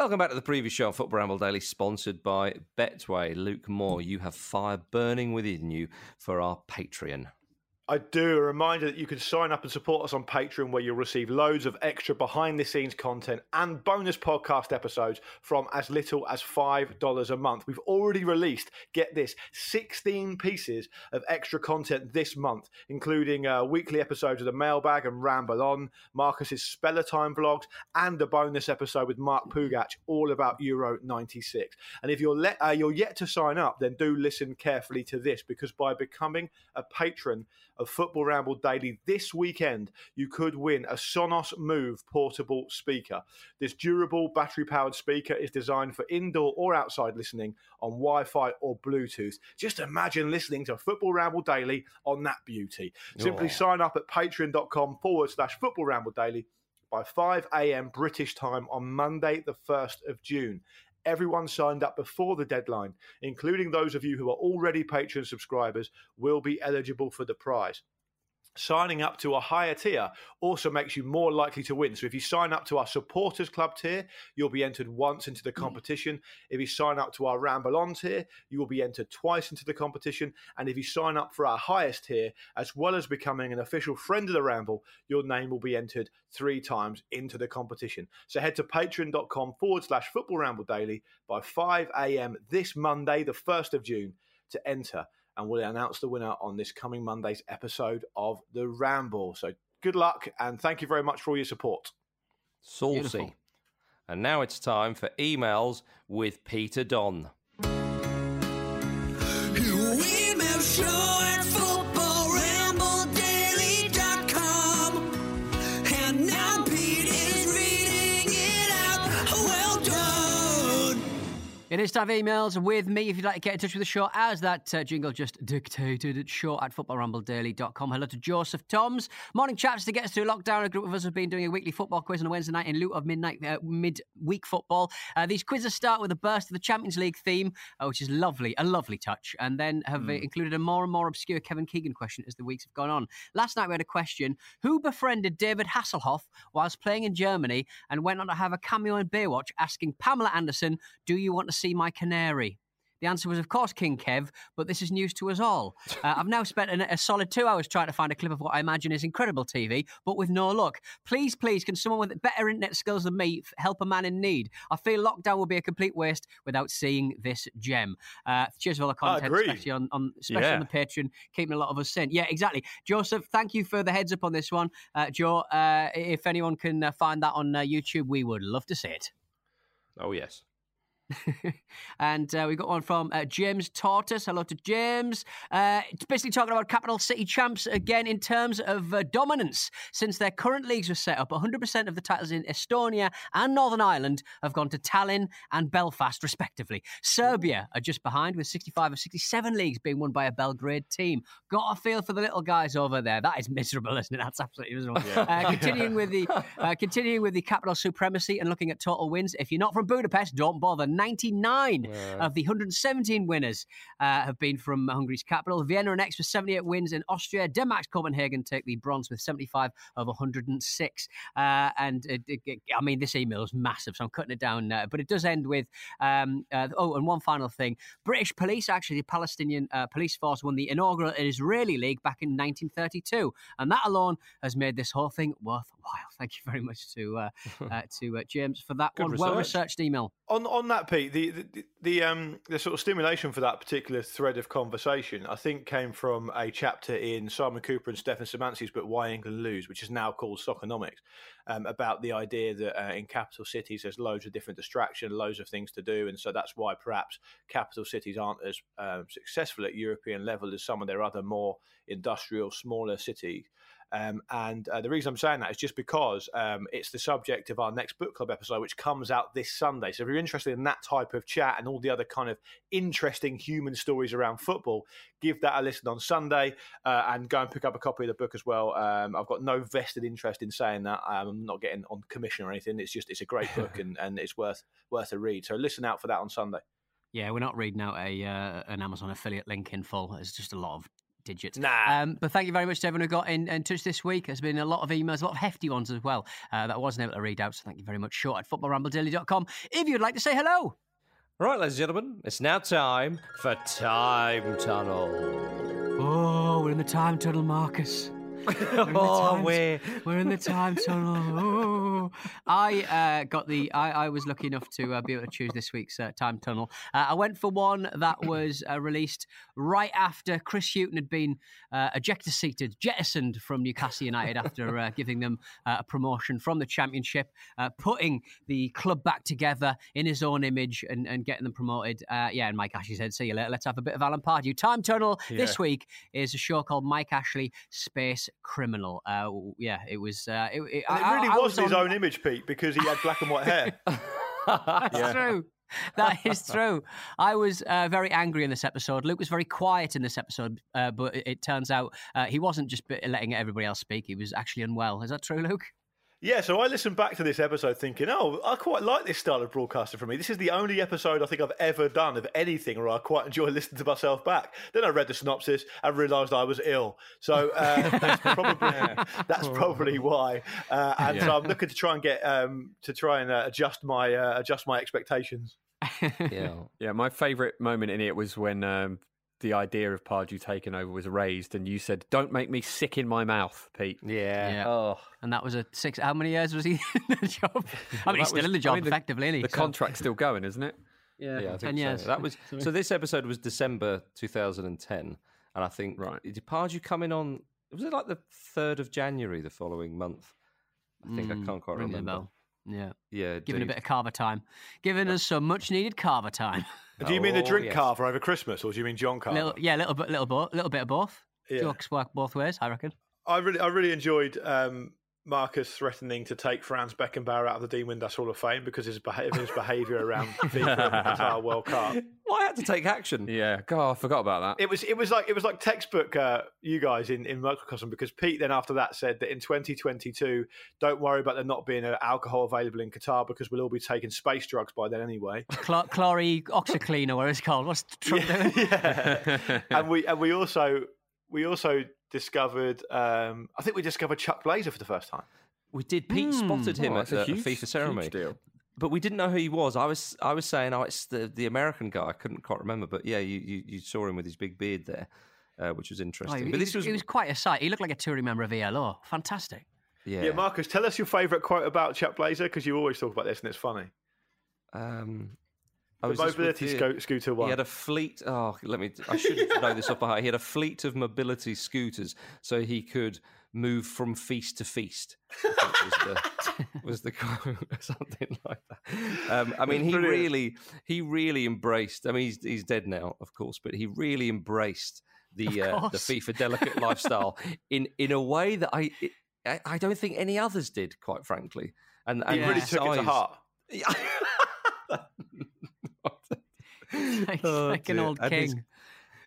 Welcome back to the preview show Football Ramble Daily, sponsored by Betway. Luke Moore, you have fire burning within you for our Patreon. I do. A reminder that you can sign up and support us on Patreon, where you'll receive loads of extra behind the scenes content and bonus podcast episodes from as little as $5 a month. We've already released, get this, 16 pieces of extra content this month, including uh, weekly episodes of the mailbag and ramble on, Marcus's Speller Time vlogs, and a bonus episode with Mark Pougatch, all about Euro 96. And if you're, le- uh, you're yet to sign up, then do listen carefully to this because by becoming a patron of Football Ramble Daily this weekend, you could win a Sonos Move portable speaker. This durable battery powered speaker is designed for indoor or outside listening on Wi Fi or Bluetooth. Just imagine listening to Football Ramble Daily on that beauty. Simply Oh. sign up at patreon.com forward slash Football Ramble Daily by 5 a.m. British time on Monday, the 1st of June. Everyone signed up before the deadline, including those of you who are already Patreon subscribers, will be eligible for the prize. Signing up to a higher tier also makes you more likely to win. So if you sign up to our supporters club tier, you'll be entered once into the hmm. competition. If you sign up to our Ramble On tier, you will be entered twice into the competition. And if you sign up for our highest tier, as well as becoming an official friend of the Ramble, your name will be entered three times into the competition. So head to patreon.com forward slash football ramble daily by 5 a.m. this Monday, the 1st of June, to enter and we'll announce the winner on this coming Monday's episode of The Ramble. So good luck and thank you very much for all your support. Saucy. Beautiful. And now it's time for emails with Peter Don. It is time for emails with me. If you'd like to get in touch with the show, as that uh, jingle just dictated, it's show at footballrambledaily.com. Hello to Joseph Toms. Morning, chaps. To get us through lockdown, a group of us have been doing a weekly football quiz on a Wednesday night in lieu of midnight uh, mid-week football. Uh, these quizzes start with a burst of the Champions League theme, uh, which is lovely, a lovely touch, and then have uh, included a more and more obscure Kevin Keegan question as the weeks have gone on. Last night we had a question: Who befriended David Hasselhoff whilst playing in Germany and went on to have a cameo in Baywatch, asking Pamela Anderson, "Do you want to see my canary?" The answer was, of course, King Kev, but this is news to us all. Uh, I've now spent an, a solid two hours trying to find a clip of what I imagine is incredible TV, but with no luck. Please, please, can someone with better internet skills than me help a man in need? I feel lockdown will be a complete waste without seeing this gem. Uh, cheers for all the content, especially on, on especially Yeah. on the Patreon, keeping a lot of us sane. Yeah, exactly. Joseph, thank you for the heads up on this one. Uh, Joe, uh, if anyone can uh, find that on uh, YouTube, we would love to see it. Oh, yes. and uh, we got one from uh, James Tortoise. Hello to James. Uh, it's basically talking about capital city champs again in terms of uh, dominance. Since their current leagues were set up, 100% of the titles in Estonia and Northern Ireland have gone to Tallinn and Belfast, respectively. Serbia are just behind, with 65 of 67 leagues being won by a Belgrade team. Got a feel for the little guys over there. That is miserable, isn't it? That's absolutely miserable. Uh, continuing with the uh, continuing with the capital supremacy and looking at total wins. If you're not from Budapest, don't bother. 99 of the 117 winners uh, have been from Hungary's capital. Vienna are next with 78 wins in Austria. Denmark's Copenhagen take the bronze with 75 of 106. Uh, and it, it- I mean, this email is massive, so I'm cutting it down. Uh, but it does end with um, uh, oh, and one final thing: British police, actually, the Palestinian uh, police force won the inaugural Israeli League back in 1932, and that alone has made this whole thing worthwhile. Thank you very much to uh, uh, to uh, James for that Good one. Well researched email. On on that, Pete, the, the the um the sort of stimulation for that particular thread of conversation, I think, came from a chapter in Simon Kuper and Stefan Szymanski's book "Why England Lose," which is now called Soccernomics, um, about the idea that uh, in capital cities there's loads of different distraction, loads of things to do, and so that's why perhaps capital cities aren't as um, successful at European level as some of their other more industrial, smaller cities. Um, and uh, the reason I'm saying that is just because um, it's the subject of our next book club episode, which comes out this Sunday. So if you're interested in that type of chat and all the other kind of interesting human stories around football, give that a listen on Sunday uh, and go and pick up a copy of the book as well. Um, I've got no vested interest in saying that. Um, I'm not getting on commission or anything. It's just it's a great book and, and it's worth worth a read. So listen out for that on Sunday. Yeah, we're not reading out a uh, an Amazon affiliate link in full. It's just a lot of digits. Nah. Um, but thank you very much to everyone who got in, in touch this week. There's been a lot of emails, a lot of hefty ones as well uh, that I wasn't able to read out. So thank you very much. Short at footballrambledaily.com if you'd like to say hello. Right, ladies and gentlemen, it's now time for Time Tunnel. Oh, we're in the time tunnel, Marcus. We're in the Oh, we're We're in the time tunnel. Oh. I uh, got the. I, I was lucky enough to uh, be able to choose this week's uh, time tunnel. Uh, I went for one that was uh, released right after Chris Hughton had been uh, ejector seated, jettisoned from Newcastle United after uh, giving them uh, a promotion from the Championship, uh, putting the club back together in his own image and, and getting them promoted. Uh, yeah, and Mike Ashley said, "See you later. Let's have a bit of Alan Pardew." Time tunnel this week is a show called Mike Ashley Space Criminal. Uh, yeah, it was. Uh, it, it, And it I- really I was his on- own image, Pete, because he had black and white hair. That's true. That is true. I was uh, very angry in this episode. Luke was very quiet in this episode, uh, but it, it turns out uh, he wasn't just letting everybody else speak. He was actually unwell. Is that true, Luke? Yeah, so I listened back to this episode thinking, oh, I quite like this style of broadcasting for me. This is the only episode I think I've ever done of anything where I quite enjoy listening to myself back. Then I read the synopsis and realised I was ill. So uh, that's probably that's probably why. Uh, and so I'm looking to try and get um, to try and uh, adjust my uh, adjust my expectations. yeah. Yeah, my favourite moment in it was when um, the idea of Pardew taking over was raised, and you said, "Don't make me sick in my mouth, Pete." Yeah. Yeah. Oh. And that was a six. How many years was he in the job? I mean, he's still was- in the I job mean, the- effectively, isn't he? The So- contract's still going, isn't it? yeah, Yeah, I ten years. so. That was so. This episode was December 2010, and I think Right. did Pardew come in on? Was it like the third of January the following month? I think I Mm, can't quite ring remember. Bell. Yeah, Yeah, giving a bit of carver time, giving us some much needed carver time. Do you mean the Oh, drink yes. carver over Christmas, or do you mean John Carver? little, yeah, little bit, little, bo- little bit of both. Yeah. Jokes work both ways, I reckon. I really, I really enjoyed um, Marcus threatening to take Franz Beckenbauer out of the Dean Windass Hall of Fame because his, beha- his behaviour around FIFA the Qatar World Cup. Well, I had to take action. Yeah. God, I forgot about that. It was, it was like, it was like textbook. Uh, you guys in in microcosm because Pete then after that said that in 2022, don't worry about there not being uh, alcohol available in Qatar because we'll all be taking space drugs by then anyway. Cl- Chlorine oxyclean or whatever it's called. What's Trump doing? yeah. and we and we also we also discovered. Um, I think we discovered Chuck Blazer for the first time. We did. Pete spotted him Oh, at a the huge- FIFA ceremony, huge deal. but we didn't know who he was. I was I was saying, oh, it's the the American guy. I couldn't quite remember, but yeah, you you, you saw him with his big beard there, uh, which was Oh, interesting. he, but this was, he was quite a sight. He looked like a touring member of ELO. Fantastic. yeah. Yeah, Marcus, tell us your favourite quote about Chuck Blazer because you always talk about this and it's funny. um, mobility the- scooter one. He had a fleet. Oh, let me. I should know this off by heart. He had a fleet of mobility scooters, so he could move from feast to feast. I was the was the quote, something like that. Um, I mean, he brilliant. really, he really embraced. I mean, he's he's dead now, of course, but he really embraced the uh, the. FIFA delicate lifestyle in in a way that I. It, I don't think any others did, quite frankly. And, and he really took it to size- heart. like, Oh, like an old And his- king.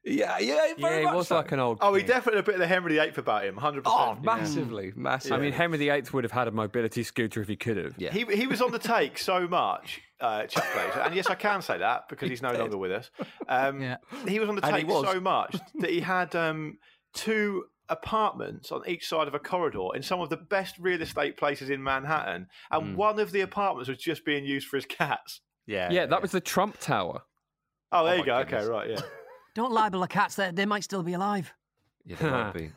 Yeah, yeah, very Yeah, he much was so. like an old. Oh, he king. definitely had a bit of the Henry VIII about him, 100%. Oh, massively, massively. I mean, Henry VIII would have had a mobility scooter if he could have. Yeah. He, he was on the take so much, uh, Chuck Blazer. And yes, I can say that because he's no longer with us. Um, Yeah. He was on the take so much that he had um, two apartments on each side of a corridor in some of the best real estate places in Manhattan. And Mm. one of the apartments was just being used for his cats. yeah, Yeah, that was the Trump Tower. Oh, there Oh you go. goodness. Okay, right, yeah. Don't libel the cats. They, they might still be alive. Yeah, they might be.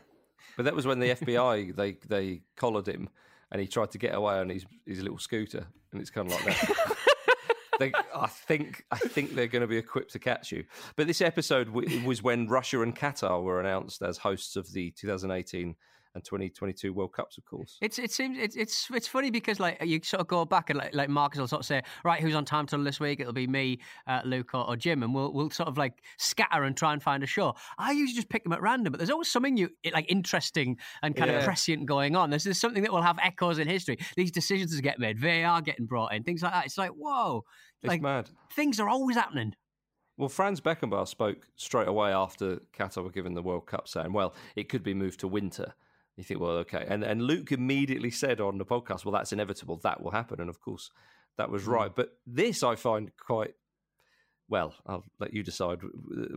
But that was when the FBI they they collared him and he tried to get away on his his little scooter, and it's kind of like that. they, I think I think they're going to be equipped to catch you. But this episode w- was when Russia and Qatar were announced as hosts of the 2018 and 2022 World Cups, of course. It's it seems it's it's it's funny because like you sort of go back and like like Marcus will sort of say right who's on time tunnel this week it'll be me uh, Luke or, or Jim and we'll we'll sort of like scatter and try and find a show. I usually just pick them at random, but there's always something you like interesting and kind of prescient going on. There's, there's something that will have echoes in history. These decisions that get made, VAR getting brought in, things like that. It's like whoa, It's like mad. things are always happening. Well, Franz Beckenbauer spoke straight away after Qatar were given the World Cup, saying, "Well, it could be moved to winter." You think, well, okay, and and Luke immediately said on the podcast, "Well, that's inevitable. That will happen," and of course, that was right. But this I find quite well. I'll let you decide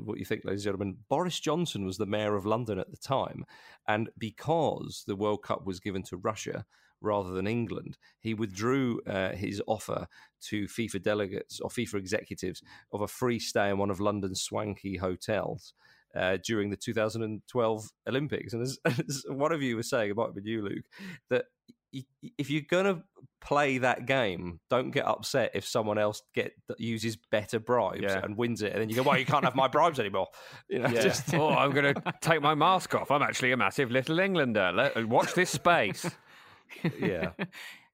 what you think, ladies and gentlemen. Boris Johnson was the mayor of London at the time, and because the World Cup was given to Russia rather than England, he withdrew uh, his offer to FIFA delegates or FIFA executives of a free stay in one of London's swanky hotels. Uh, during the 2012 Olympics, and as, as one of you was saying, it might have been you, Luke, that y- y- if you're gonna play that game, don't get upset if someone else get uses better bribes Yeah. and wins it, and then you go, "Well, you can't have my bribes anymore." You know, Yeah. just oh, I'm going to take my mask off. I'm actually a massive little Englander. Let, watch this space. yeah.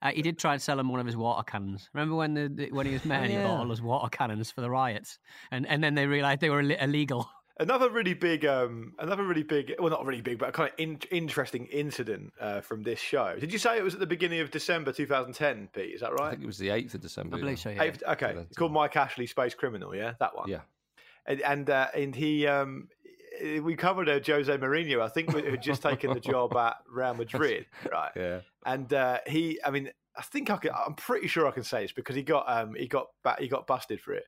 Uh, he did try and sell him one of his water cannons. Remember when the, the when he was mayor, and he bought all those water cannons for the riots, and and then they realised they were Ill- illegal. Another really big, um, another really big, well, not really big, but a kind of in- interesting incident uh, from this show. Did you say it was at the beginning of December 2010, Pete? Is that right? I think it was the eighth of December. I believe so. yeah. Yeah. Eighth- okay, Yeah. it's called Mike Ashley, Space Criminal. Yeah, that one. Yeah. and and, uh, and he, um, we covered uh, Jose Mourinho. I think who had just taken the job at Real Madrid, right? Yeah. and uh, he I mean I think I can I'm pretty sure I can say this because he got um he got ba- he got busted for it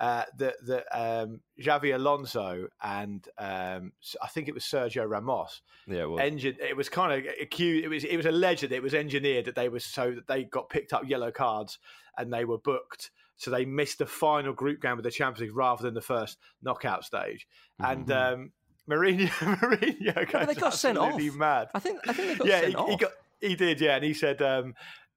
uh that that um Xabi Alonso and um s- I think it was Sergio Ramos Yeah. Well, engine it was kind of accused it was it was alleged that it was engineered that they were so that they got picked up yellow cards and they were booked so they missed the final group game of the Champions League rather than the first knockout stage and um Mourinho Mourinho Mm-hmm. they goes got sent absolutely off. mad I think I think they got yeah, sent he, off. he got he did, yeah, and he said um,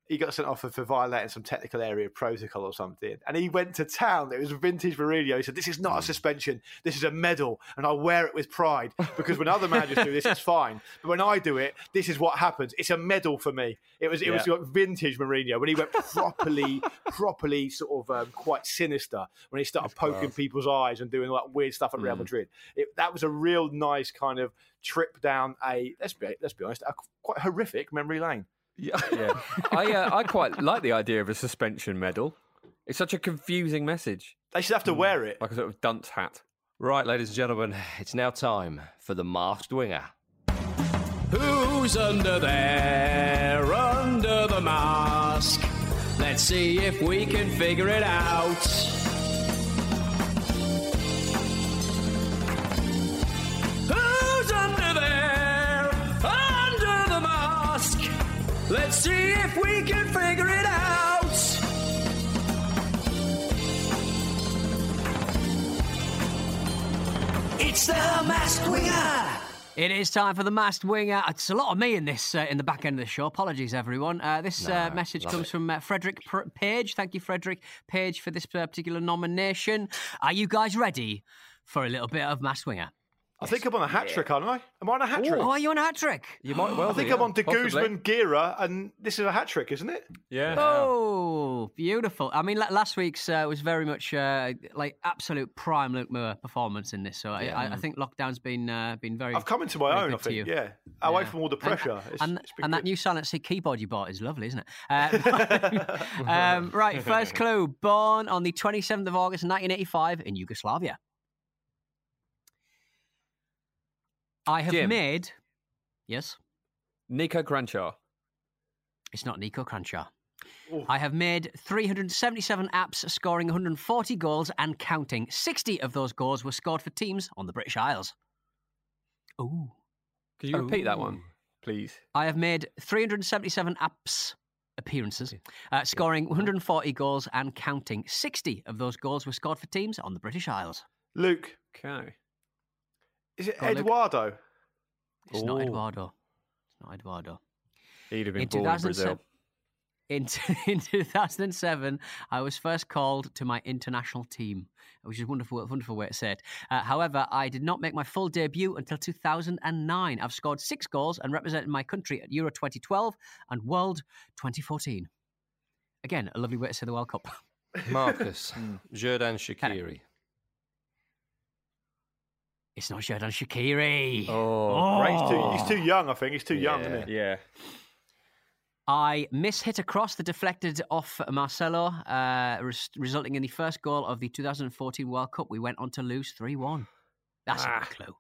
he got sent off for, violating some technical area protocol or something, and he went to town. It was vintage Mourinho. He said, "This is not a suspension. This is a medal, and I wear it with pride because when other managers do this, it's fine, but when I do it, this is what happens. It's a medal for me. It was it was like vintage Mourinho when he went properly, properly sort of um, quite sinister when he started poking people's eyes and doing like weird stuff at Real Madrid. It, that was a real nice kind of trip down a let's be let's be honest, a quite horrific memory lane. Yeah. Yeah, I uh, I quite like the idea of a suspension medal. It's such a confusing message, They should have to wear it. like a sort of dunce hat. Right, ladies and gentlemen, it's now time for the masked winger. Who's under there, under the mask? Let's see if we can figure it out. See if we can figure it out. It's the masked winger. It is time for the masked winger. It's a lot of me in this uh, in the back end of the show. Apologies, everyone. Uh, this uh, message comes it. from uh, Frederick Pr- Page. Thank you, Frederick Page, for this uh, particular nomination. Are you guys ready for a little bit of masked winger? I think I'm on a hat trick, aren't I? Am I on a hat trick? Oh, are you on a hat trick? You might well I think be, I'm yeah. on De possibly. Guzman, Gira, and this is a hat trick, isn't it? Yeah. Oh, beautiful. I mean, last week's uh, was very much uh, like absolute prime Luke Moore performance in this. So I, I, I think lockdown's been uh, been very. I've come into my own, I think. you. Yeah. Away from all the pressure. It's, and it's and that new Silent Sea keyboard you bought is lovely, isn't it? Uh, um, right, first clue. Born on the 27th of August 1985 in Yugoslavia. I have Jim. made. Yes, Niko Kranjčar. it's not Niko Kranjčar. Ooh. I have made 377 apps, scoring 140 goals and counting. 60 of those goals were scored for teams on the British Isles. Ooh. Could you repeat that one, please? I have made 377 apps appearances, uh, scoring 140 goals and counting. 60 of those goals were scored for teams on the British Isles. Luke, Okay. Is it Go. Eduardo? It's not Eduardo. It's not Eduardo. He'd have been In born in Brazil. 2007 In, in 2007, I was first called to my international team, which is a wonderful, wonderful way to say it. Uh, however, I did not make my full debut until 2009. I've scored six goals and represented my country at Euro 2012 and World 2014. Again, a lovely way to say the World Cup. Marcus, Xherdan Shaqiri. It's not Xherdan Shaqiri. Oh, Right, he's, too, he's too young, I think. He's too young, Yeah. isn't he? yeah. I mishit across the deflected off Marcelo, uh, res- resulting in the first goal of the 2014 World Cup. We went on to lose 3 1. That's a Ah. big clue.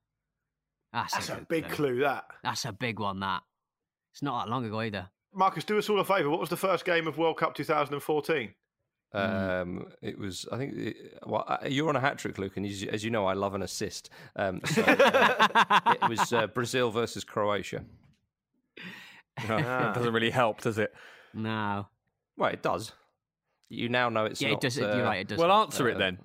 That's, That's a good big clue, that. That's a big one, that. It's not that long ago either. Marcus, do us all a favour. What was the first game of World Cup 2014? Um, it was, I think, it, well, uh, you're on a hat trick, Luke, and as, you- as you know, I love an assist. Um, so, uh, it was uh, Brazil versus Croatia. Ah. It doesn't really help, does it? No. Well, it does. You now know it's yeah, not. it does. uh, you're right, it does. Well, answer it uh, then.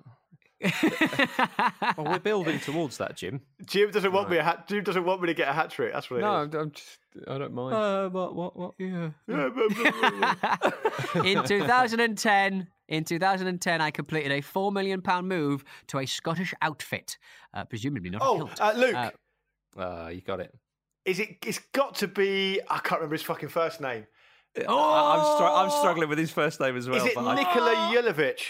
Well, we're building towards that, Jim. Jim doesn't want me a hat. Jim doesn't want me to get a hat trick. That's what it No, is. I'm, I'm just. I don't mind. Uh, what, what, what? Yeah. in 2010, in 2010, I completed a four million pound move to a Scottish outfit, uh, presumably not a oh, kilt. uh, Luke, Uh, Uh, you got it. is it? It's got to be. I can't remember his fucking first name. Oh, I'm, str- I'm struggling with his first name as well. is it but I- Nikola Jelavić?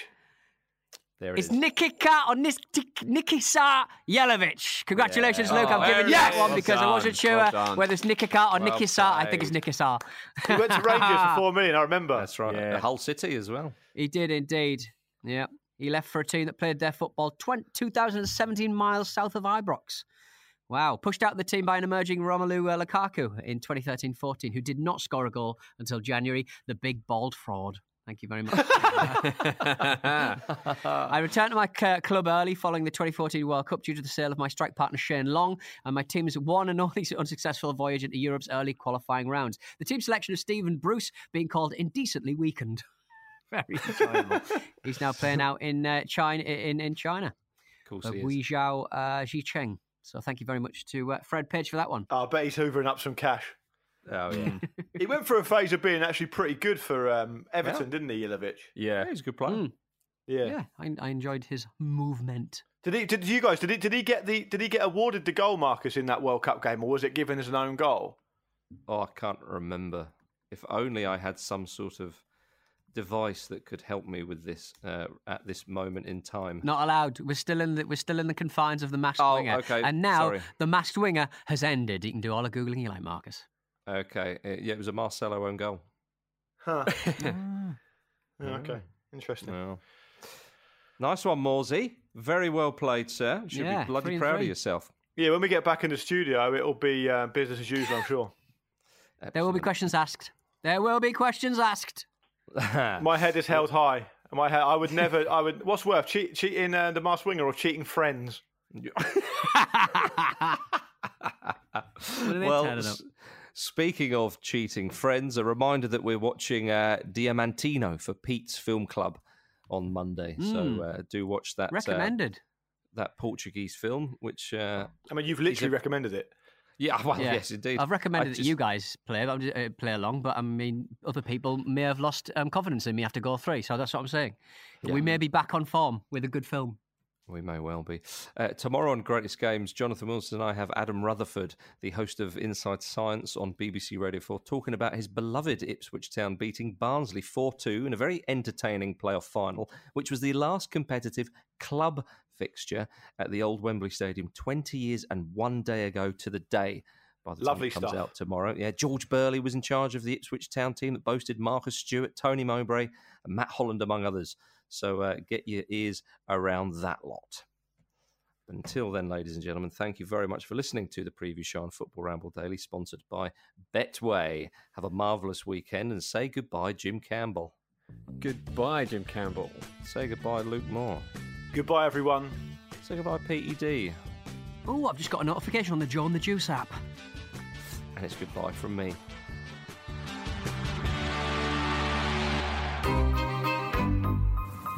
There it It's is. Nikika or Nis- Tik- Nikisa Yelovich. Congratulations, Yeah. Luke. I'm Oh, giving you yes! that one Well because I wasn't sure well whether it's Nikika or Well Nikisa. I think it's played. Nikisa. He went to Rangers for four million. I remember. That's right. Yeah. Hull City as well. He did indeed. Yeah. He left for a team that played their football 20, 2,017 miles south of Ibrox. Wow. Pushed out of the team by an emerging Romelu uh, Lukaku in 2013 14, who did not score a goal until January. The big bald fraud. Thank you very much. I returned to my club early following the 2014 World Cup due to the sale of my strike partner Shane Long and my team's one and only unsuccessful voyage into Europe's early qualifying rounds. The team selection of Stephen Bruce being called indecently weakened. Very enjoyable. He's now playing out in uh, China. In in China, Of course uh, he is. Guizhou uh, Zhicheng. So thank you very much to uh, Fred Page for that one. Oh, I bet he's hoovering up some cash. Oh, yeah. He went through a phase of being actually pretty good for um, Everton, didn't he, Jelavić? yeah. He's a good player. Mm. Yeah. Yeah, I, I enjoyed his movement. Did he? Did you guys? Did he? Did he get the? Did he get awarded the goal, Marcus, in that World Cup game, or was it given as an own goal? Oh, I can't remember. If only I had some sort of device that could help me with this uh, at this moment in time. Not allowed. We're still in the we're still in the confines of the masked Oh, winger. okay, And now sorry. the masked winger has ended. You can do all the googling you like, Marcus. Okay. Uh, yeah, it was a Marcelo own goal. Huh. Ah. Okay. Interesting. Well, nice one, Morsey. Very well played, sir. You should Yeah, be bloody proud three. of yourself. Yeah, when we get back in the studio, it'll be uh, business as usual, I'm sure. There will be questions asked. There will be questions asked. My head is held high. My head, I would never. I would. What's worse, cheat, cheating uh, the masked winger or cheating friends? When are they well, turning up? s- speaking of cheating friends, a reminder that we're watching uh, Diamantino for Pete's Film Club on Monday. So Mm. uh, do watch that. uh, Recommended. that Portuguese film, which uh, I mean, you've literally recommended it. yeah, well, Yeah. yes, indeed. I've recommended I that you guys play but I'm just, uh, play along, but I mean, other people may have lost um, confidence in me after goal three. So that's what I'm saying. We may be back on form with a good film. We may well be. Uh, tomorrow on Greatest Games, Jonathan Wilson and I have Adam Rutherford, the host of Inside Science on BBC Radio 4, talking about his beloved Ipswich Town beating Barnsley 4 2 in a very entertaining playoff final, which was the last competitive club fixture at the old Wembley Stadium 20 years and one day ago to the day. By the Lovely time it comes stuff. out tomorrow. Yeah, George Burley was in charge of the Ipswich Town team that boasted Marcus Stewart, Tony Mowbray, and Matt Holland, among others. So uh, get your ears around that lot. Until then, ladies and gentlemen, thank you very much for listening to the preview show on Football Ramble Daily, sponsored by Betway. Have a marvellous weekend and say goodbye, Jim Campbell. Goodbye, Jim Campbell. Say goodbye, Luke Moore. Goodbye, everyone. Say goodbye, PED. Oh, I've just got a notification on the Joe and the Juice app. And it's goodbye from me.